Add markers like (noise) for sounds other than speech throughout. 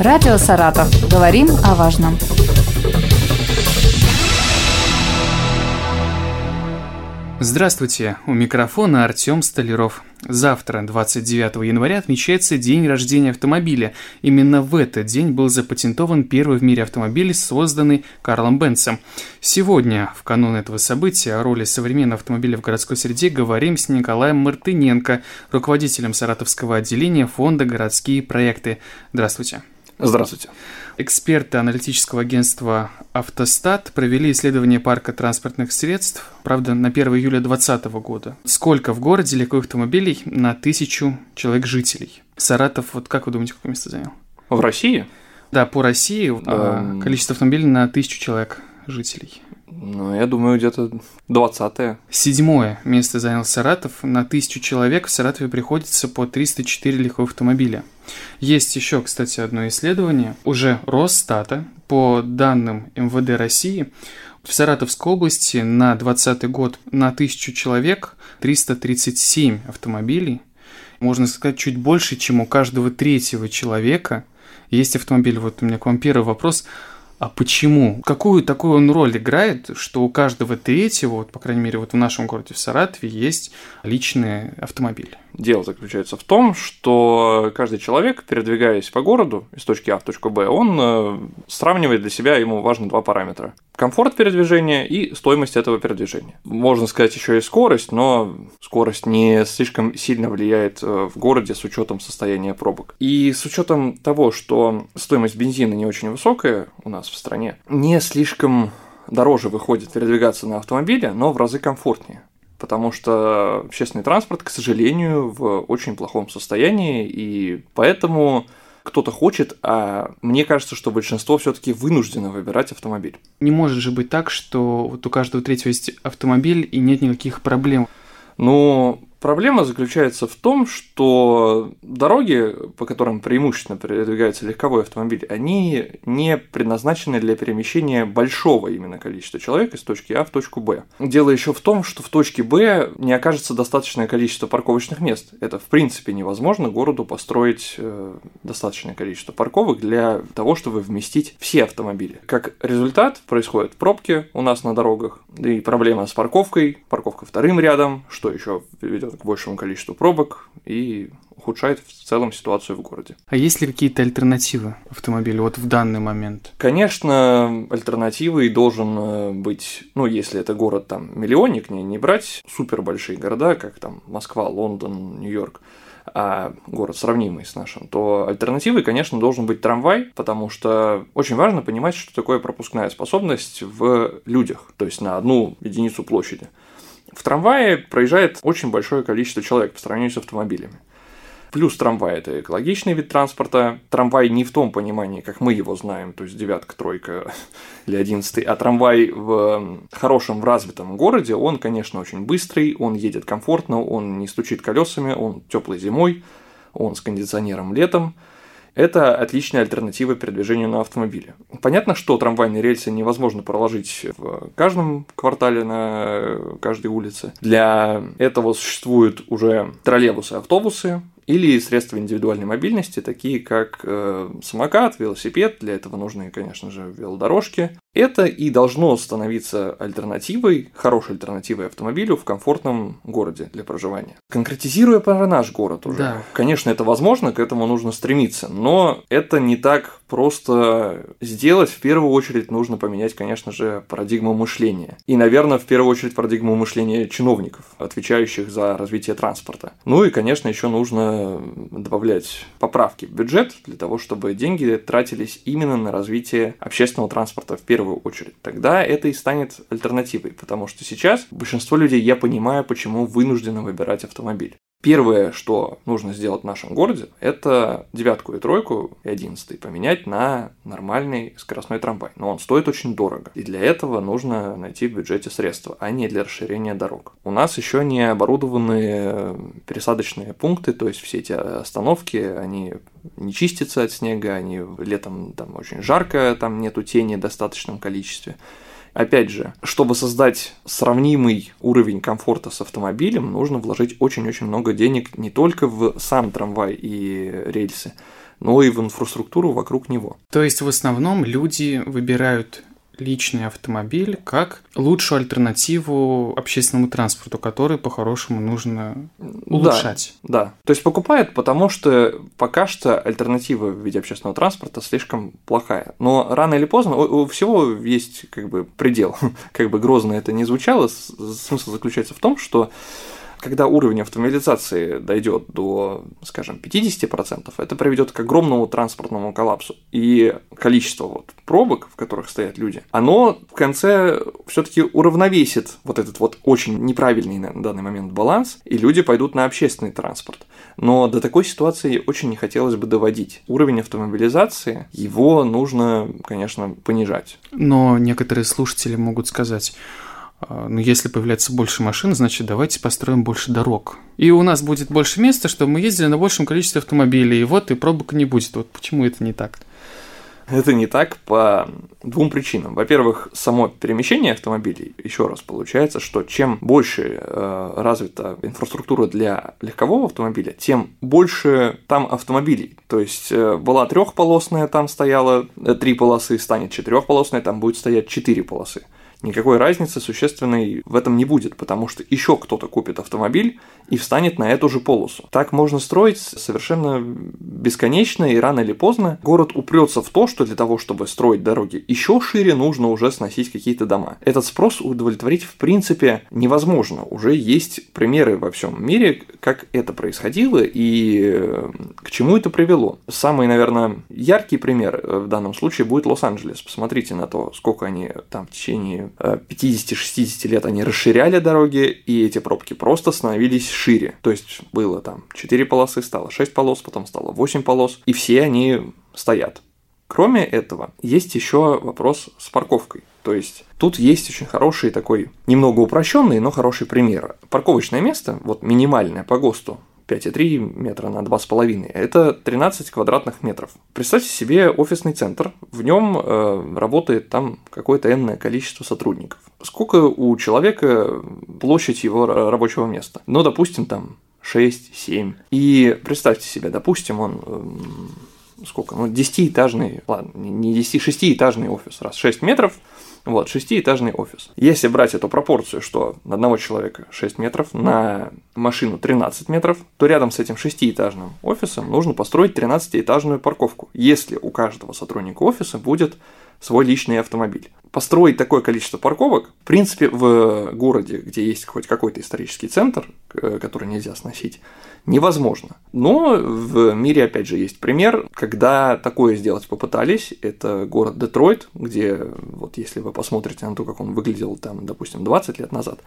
Радио «Саратов». Говорим о важном. Здравствуйте, у микрофона Артем Столяров. Завтра, 29 января, отмечается день рождения автомобиля. Именно в этот день был запатентован первый в мире автомобиль, созданный Карлом Бенцем. Сегодня, в канун этого события, о роли современного автомобиля в городской среде говорим с Николаем Мартыненко, руководителем Саратовского отделения фонда «Городские проекты». Здравствуйте. Здравствуйте. Эксперты аналитического агентства «Автостат» провели исследование парка транспортных средств, правда, на 1 июля 2020 года. Сколько в городе легковых автомобилей на тысячу человек-жителей? Саратов, вот как вы думаете, какое место занял? В России? Да, по России эм... количество автомобилей на тысячу человек-жителей. Ну, я думаю, где-то 20-е. Седьмое место занял Саратов. На тысячу человек в Саратове приходится по 304 легковых автомобиля. Есть еще, кстати, одно исследование, уже Росстата, по данным МВД России, в Саратовской области на 2020 год на тысячу человек 337 автомобилей. Можно сказать, чуть больше, чем у каждого третьего человека есть автомобиль. Вот у меня к вам первый вопрос – а почему? Какую такую он роль играет, что у каждого третьего, вот, по крайней мере, вот в нашем городе, в Саратове, есть личный автомобиль? Дело заключается в том, что каждый человек, передвигаясь по городу из точки А в точку Б, он э, сравнивает для себя, ему важны два параметра. Комфорт передвижения и стоимость этого передвижения. Можно сказать еще и скорость, но скорость не слишком сильно влияет э, в городе с учетом состояния пробок. И с учетом того, что стоимость бензина не очень высокая у нас в стране, не слишком дороже выходит передвигаться на автомобиле, но в разы комфортнее потому что общественный транспорт, к сожалению, в очень плохом состоянии, и поэтому кто-то хочет, а мне кажется, что большинство все-таки вынуждено выбирать автомобиль. Не может же быть так, что вот у каждого третьего есть автомобиль и нет никаких проблем. Ну, Проблема заключается в том, что дороги, по которым преимущественно передвигается легковой автомобиль, они не предназначены для перемещения большого именно количества человек из точки А в точку Б. Дело еще в том, что в точке Б не окажется достаточное количество парковочных мест. Это в принципе невозможно городу построить э, достаточное количество парковок для того, чтобы вместить все автомобили. Как результат происходят пробки у нас на дорогах, и проблема с парковкой, парковка вторым рядом, что еще ведет к большему количеству пробок и ухудшает в целом ситуацию в городе. А есть ли какие-то альтернативы автомобилю вот в данный момент? Конечно, альтернативой должен э, быть, ну, если это город там миллионник, не, не брать супер большие города, как там Москва, Лондон, Нью-Йорк, а город сравнимый с нашим, то альтернативой, конечно, должен быть трамвай, потому что очень важно понимать, что такое пропускная способность в людях, то есть на одну единицу площади. В трамвае проезжает очень большое количество человек по сравнению с автомобилями. Плюс трамвай – это экологичный вид транспорта. Трамвай не в том понимании, как мы его знаем, то есть девятка, тройка (laughs) или одиннадцатый, а трамвай в хорошем, в развитом городе, он, конечно, очень быстрый, он едет комфортно, он не стучит колесами, он теплый зимой, он с кондиционером летом – это отличная альтернатива передвижению на автомобиле. Понятно, что трамвайные рельсы невозможно проложить в каждом квартале на каждой улице. Для этого существуют уже троллейбусы, автобусы, или средства индивидуальной мобильности, такие как э, самокат, велосипед, для этого нужны, конечно же, велодорожки. Это и должно становиться альтернативой, хорошей альтернативой автомобилю в комфортном городе для проживания. Конкретизируя про наш город уже, да. конечно, это возможно, к этому нужно стремиться, но это не так просто сделать. В первую очередь нужно поменять, конечно же, парадигму мышления. И, наверное, в первую очередь парадигму мышления чиновников, отвечающих за развитие транспорта. Ну и, конечно, еще нужно добавлять поправки в бюджет для того, чтобы деньги тратились именно на развитие общественного транспорта в первую очередь. Тогда это и станет альтернативой, потому что сейчас большинство людей, я понимаю, почему вынуждены выбирать автомобиль. Первое, что нужно сделать в нашем городе, это девятку и тройку и одиннадцатый поменять на нормальный скоростной трамвай. Но он стоит очень дорого. И для этого нужно найти в бюджете средства, а не для расширения дорог. У нас еще не оборудованы пересадочные пункты, то есть все эти остановки, они не чистятся от снега, они летом там очень жарко, там нету тени в достаточном количестве. Опять же, чтобы создать сравнимый уровень комфорта с автомобилем, нужно вложить очень-очень много денег не только в сам трамвай и рельсы, но и в инфраструктуру вокруг него. То есть в основном люди выбирают личный автомобиль как лучшую альтернативу общественному транспорту, который по-хорошему нужно улучшать. Да, да. То есть покупают, потому что пока что альтернатива в виде общественного транспорта слишком плохая. Но рано или поздно у, у всего есть как бы предел. (laughs) как бы грозно это не звучало, смысл заключается в том, что когда уровень автомобилизации дойдет до, скажем, 50%, это приведет к огромному транспортному коллапсу. И количество вот пробок, в которых стоят люди, оно в конце все-таки уравновесит вот этот вот очень неправильный на данный момент баланс, и люди пойдут на общественный транспорт. Но до такой ситуации очень не хотелось бы доводить. Уровень автомобилизации, его нужно, конечно, понижать. Но некоторые слушатели могут сказать, а, ну, если появляется больше машин, значит, давайте построим больше дорог. И у нас будет больше места, чтобы мы ездили на большем количестве автомобилей, и вот и пробок не будет. Вот почему это не так? Это не так по двум причинам. Во-первых, само перемещение автомобилей, еще раз получается, что чем больше э, развита инфраструктура для легкового автомобиля, тем больше там автомобилей. То есть э, была трехполосная, там стояло э, три полосы, станет четырехполосная, там будет стоять четыре полосы никакой разницы существенной в этом не будет, потому что еще кто-то купит автомобиль и встанет на эту же полосу. Так можно строить совершенно бесконечно, и рано или поздно город упрется в то, что для того, чтобы строить дороги еще шире, нужно уже сносить какие-то дома. Этот спрос удовлетворить в принципе невозможно. Уже есть примеры во всем мире, как это происходило и э, к чему это привело. Самый, наверное, яркий пример в данном случае будет Лос-Анджелес. Посмотрите на то, сколько они там в течение 50-60 лет они расширяли дороги, и эти пробки просто становились шире. То есть было там 4 полосы, стало 6 полос, потом стало 8 полос, и все они стоят. Кроме этого, есть еще вопрос с парковкой. То есть тут есть очень хороший такой, немного упрощенный, но хороший пример. Парковочное место, вот минимальное по ГОСТу, 5,3 метра на 2,5. Это 13 квадратных метров. Представьте себе офисный центр, в нем э, работает там какое-то энное количество сотрудников. Сколько у человека площадь его рабочего места? Ну, допустим, там 6-7. И представьте себе, допустим, он э, сколько? Ну, 10-этажный, ладно, не 10, 6-этажный офис, раз 6 метров, вот, шестиэтажный офис. Если брать эту пропорцию, что на одного человека 6 метров, на машину 13 метров, то рядом с этим шестиэтажным офисом нужно построить 13-этажную парковку, если у каждого сотрудника офиса будет свой личный автомобиль. Построить такое количество парковок, в принципе, в городе, где есть хоть какой-то исторический центр, э, который нельзя сносить, невозможно. Но в мире, опять же, есть пример, когда такое сделать попытались. Это город Детройт, где, вот если вы посмотрите на то, как он выглядел там, допустим, 20 лет назад,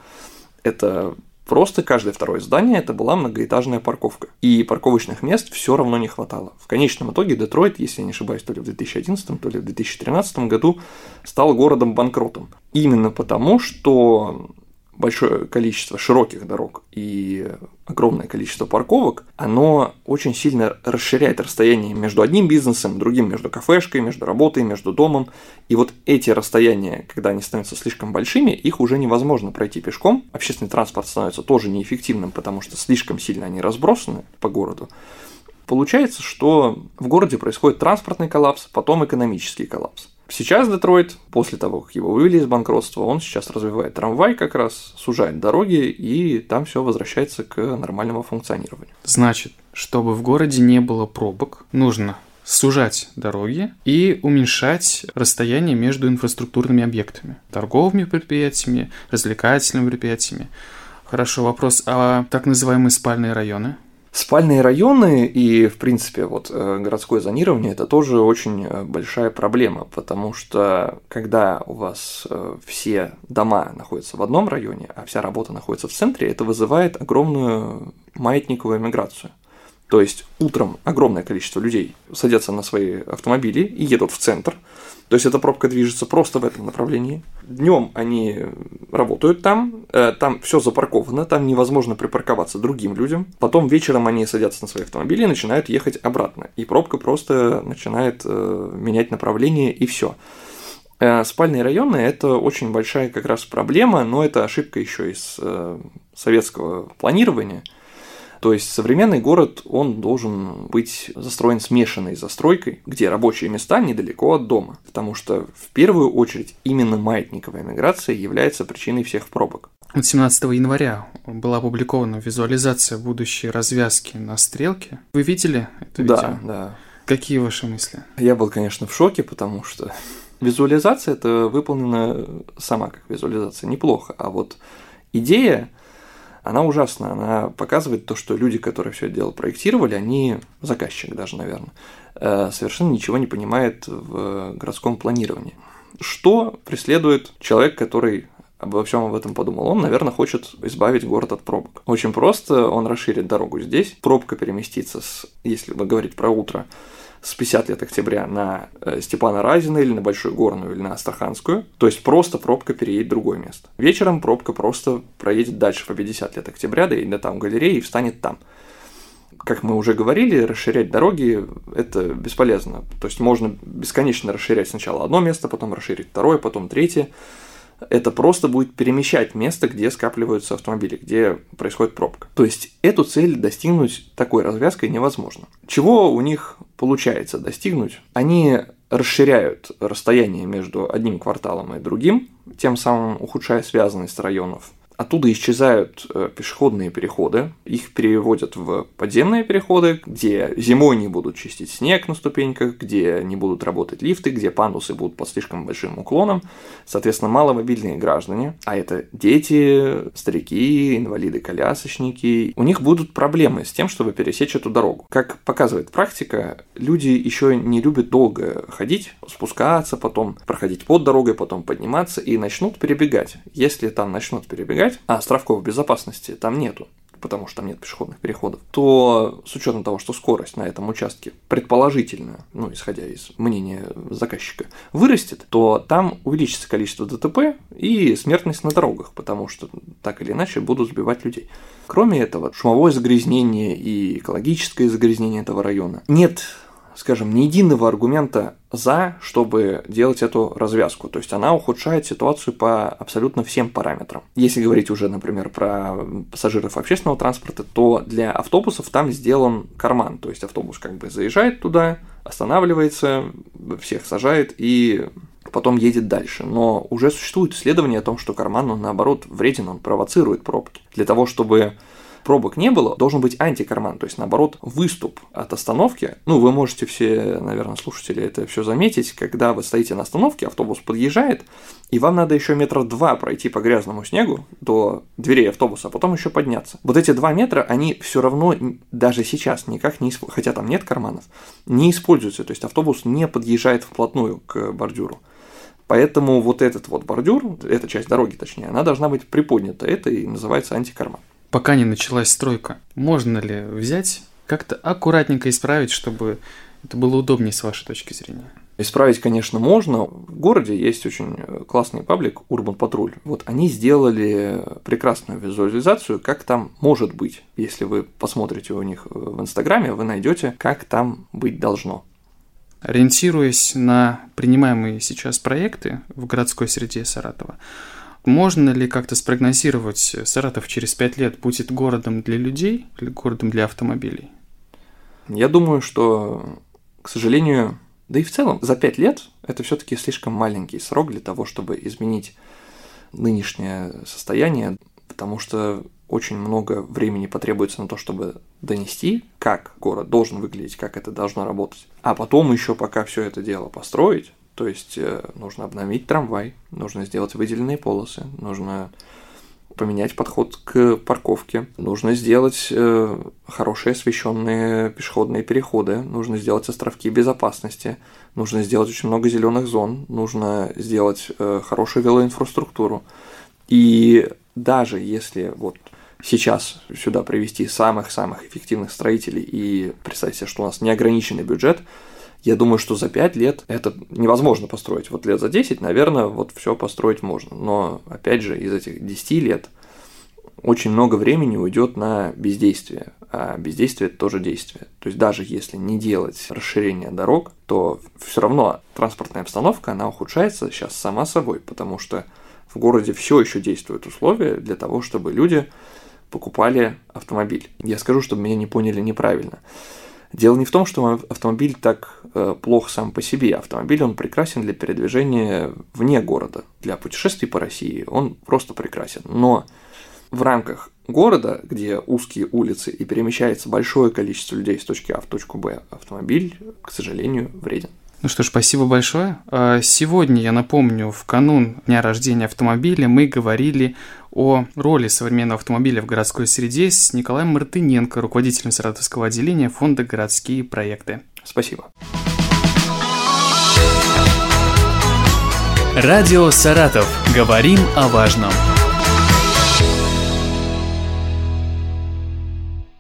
это Просто каждое второе здание это была многоэтажная парковка. И парковочных мест все равно не хватало. В конечном итоге Детройт, если я не ошибаюсь, то ли в 2011, то ли в 2013 году стал городом-банкротом. Именно потому, что большое количество широких дорог и огромное количество парковок, оно очень сильно расширяет расстояние между одним бизнесом, другим между кафешкой, между работой, между домом. И вот эти расстояния, когда они становятся слишком большими, их уже невозможно пройти пешком. Общественный транспорт становится тоже неэффективным, потому что слишком сильно они разбросаны по городу. Получается, что в городе происходит транспортный коллапс, потом экономический коллапс. Сейчас Детройт, после того, как его вывели из банкротства, он сейчас развивает трамвай как раз, сужает дороги, и там все возвращается к нормальному функционированию. Значит, чтобы в городе не было пробок, нужно сужать дороги и уменьшать расстояние между инфраструктурными объектами, торговыми предприятиями, развлекательными предприятиями. Хорошо, вопрос, а так называемые спальные районы? Спальные районы и, в принципе, вот э, городское зонирование – это тоже очень э, большая проблема, потому что когда у вас э, все дома находятся в одном районе, а вся работа находится в центре, это вызывает огромную маятниковую миграцию. То есть утром огромное количество людей садятся на свои автомобили и едут в центр – то есть эта пробка движется просто в этом направлении. Днем они работают там, э, там все запарковано, там невозможно припарковаться другим людям. Потом вечером они садятся на свои автомобили и начинают ехать обратно. И пробка просто начинает э, менять направление и все. Э, спальные районы – это очень большая как раз проблема, но это ошибка еще из советского планирования – То есть современный город, он должен быть застроен смешанной застройкой, где рабочие места недалеко от дома, потому что в первую очередь именно маятниковая миграция является причиной всех пробок. 17 января была опубликована визуализация будущей развязки на стрелке. Вы видели это видео? Да, да. Какие ваши мысли? Я был, конечно, в шоке, потому что визуализация это выполнена сама как визуализация неплохо, а вот идея она ужасна. Она показывает то, что люди, которые все это дело проектировали, они, заказчик даже, наверное, э, совершенно ничего не понимает в городском планировании. Что преследует человек, который обо всем об этом подумал. Он, наверное, хочет избавить город от пробок. Очень просто, он расширит дорогу здесь, пробка переместится, с, если вы говорите про утро, с 50 лет октября на э, Степана Разина или на Большую Горную или на Астраханскую. То есть просто пробка переедет в другое место. Вечером пробка просто проедет дальше по 50 лет октября, да и до там галереи и встанет там. Как мы уже говорили, расширять дороги – это бесполезно. То есть можно бесконечно расширять сначала одно место, потом расширить второе, потом третье это просто будет перемещать место, где скапливаются автомобили, где происходит пробка. То есть эту цель достигнуть такой развязкой невозможно. Чего у них получается достигнуть? Они расширяют расстояние между одним кварталом и другим, тем самым ухудшая связанность районов Оттуда исчезают э, пешеходные переходы, их переводят в подземные переходы, где зимой не будут чистить снег на ступеньках, где не будут работать лифты, где пандусы будут под слишком большим уклоном. Соответственно, маломобильные граждане, а это дети, старики, инвалиды-колясочники, у них будут проблемы с тем, чтобы пересечь эту дорогу. Как показывает практика, люди еще не любят долго ходить, спускаться, потом проходить под дорогой, потом подниматься и начнут перебегать. Если там начнут перебегать, перебегать, а островков безопасности там нету, потому что там нет пешеходных переходов, то с учетом того, что скорость на этом участке предположительно, ну, исходя из мнения заказчика, вырастет, то там увеличится количество ДТП и смертность на дорогах, потому что так или иначе будут сбивать людей. Кроме этого, шумовое загрязнение и экологическое загрязнение этого района. Нет скажем, ни единого аргумента за, чтобы делать эту развязку. То есть она ухудшает ситуацию по абсолютно всем параметрам. Если говорить уже, например, про пассажиров общественного транспорта, то для автобусов там сделан карман. То есть автобус как бы заезжает туда, останавливается, всех сажает и потом едет дальше. Но уже существует исследование о том, что карман, он наоборот вреден, он провоцирует пробки. Для того, чтобы пробок не было, должен быть антикарман, то есть наоборот выступ от остановки. Ну, вы можете все, наверное, слушатели это все заметить, когда вы стоите на остановке, автобус подъезжает, и вам надо еще метра два пройти по грязному снегу до дверей автобуса, а потом еще подняться. Вот эти два метра, они все равно даже сейчас никак не используются, хотя там нет карманов, не используются, то есть автобус не подъезжает вплотную к бордюру. Поэтому вот этот вот бордюр, эта часть дороги точнее, она должна быть приподнята. Это и называется антикарман пока не началась стройка, можно ли взять, как-то аккуратненько исправить, чтобы это было удобнее с вашей точки зрения? Исправить, конечно, можно. В городе есть очень классный паблик Urban Patrol. Вот они сделали прекрасную визуализацию, как там может быть. Если вы посмотрите у них в Инстаграме, вы найдете, как там быть должно. Ориентируясь на принимаемые сейчас проекты в городской среде Саратова, можно ли как-то спрогнозировать, Саратов через пять лет будет городом для людей или городом для автомобилей? Я думаю, что, к сожалению, да и в целом, за пять лет это все-таки слишком маленький срок для того, чтобы изменить нынешнее состояние, потому что очень много времени потребуется на то, чтобы донести, как город должен выглядеть, как это должно работать. А потом еще пока все это дело построить, то есть э, нужно обновить трамвай, нужно сделать выделенные полосы, нужно поменять подход к парковке, нужно сделать э, хорошие освещенные пешеходные переходы, нужно сделать островки безопасности, нужно сделать очень много зеленых зон, нужно сделать э, хорошую велоинфраструктуру. И даже если вот сейчас сюда привести самых-самых эффективных строителей и представить себе, что у нас неограниченный бюджет, я думаю, что за 5 лет это невозможно построить. Вот лет за 10, наверное, вот все построить можно. Но, опять же, из этих 10 лет очень много времени уйдет на бездействие, а бездействие это тоже действие. То есть даже если не делать расширение дорог, то все равно транспортная обстановка, она ухудшается сейчас сама собой, потому что в городе все еще действуют условия для того, чтобы люди покупали автомобиль. Я скажу, чтобы меня не поняли неправильно. Дело не в том, что автомобиль так э, плохо сам по себе. Автомобиль, он прекрасен для передвижения вне города. Для путешествий по России он просто прекрасен. Но в рамках города, где узкие улицы и перемещается большое количество людей с точки А в точку Б, автомобиль, к сожалению, вреден. Ну что ж, спасибо большое. А, сегодня, я напомню, в канун дня рождения автомобиля мы говорили о роли современного автомобиля в городской среде с Николаем Мартыненко, руководителем Саратовского отделения фонда «Городские проекты». Спасибо. Радио «Саратов». Говорим о важном.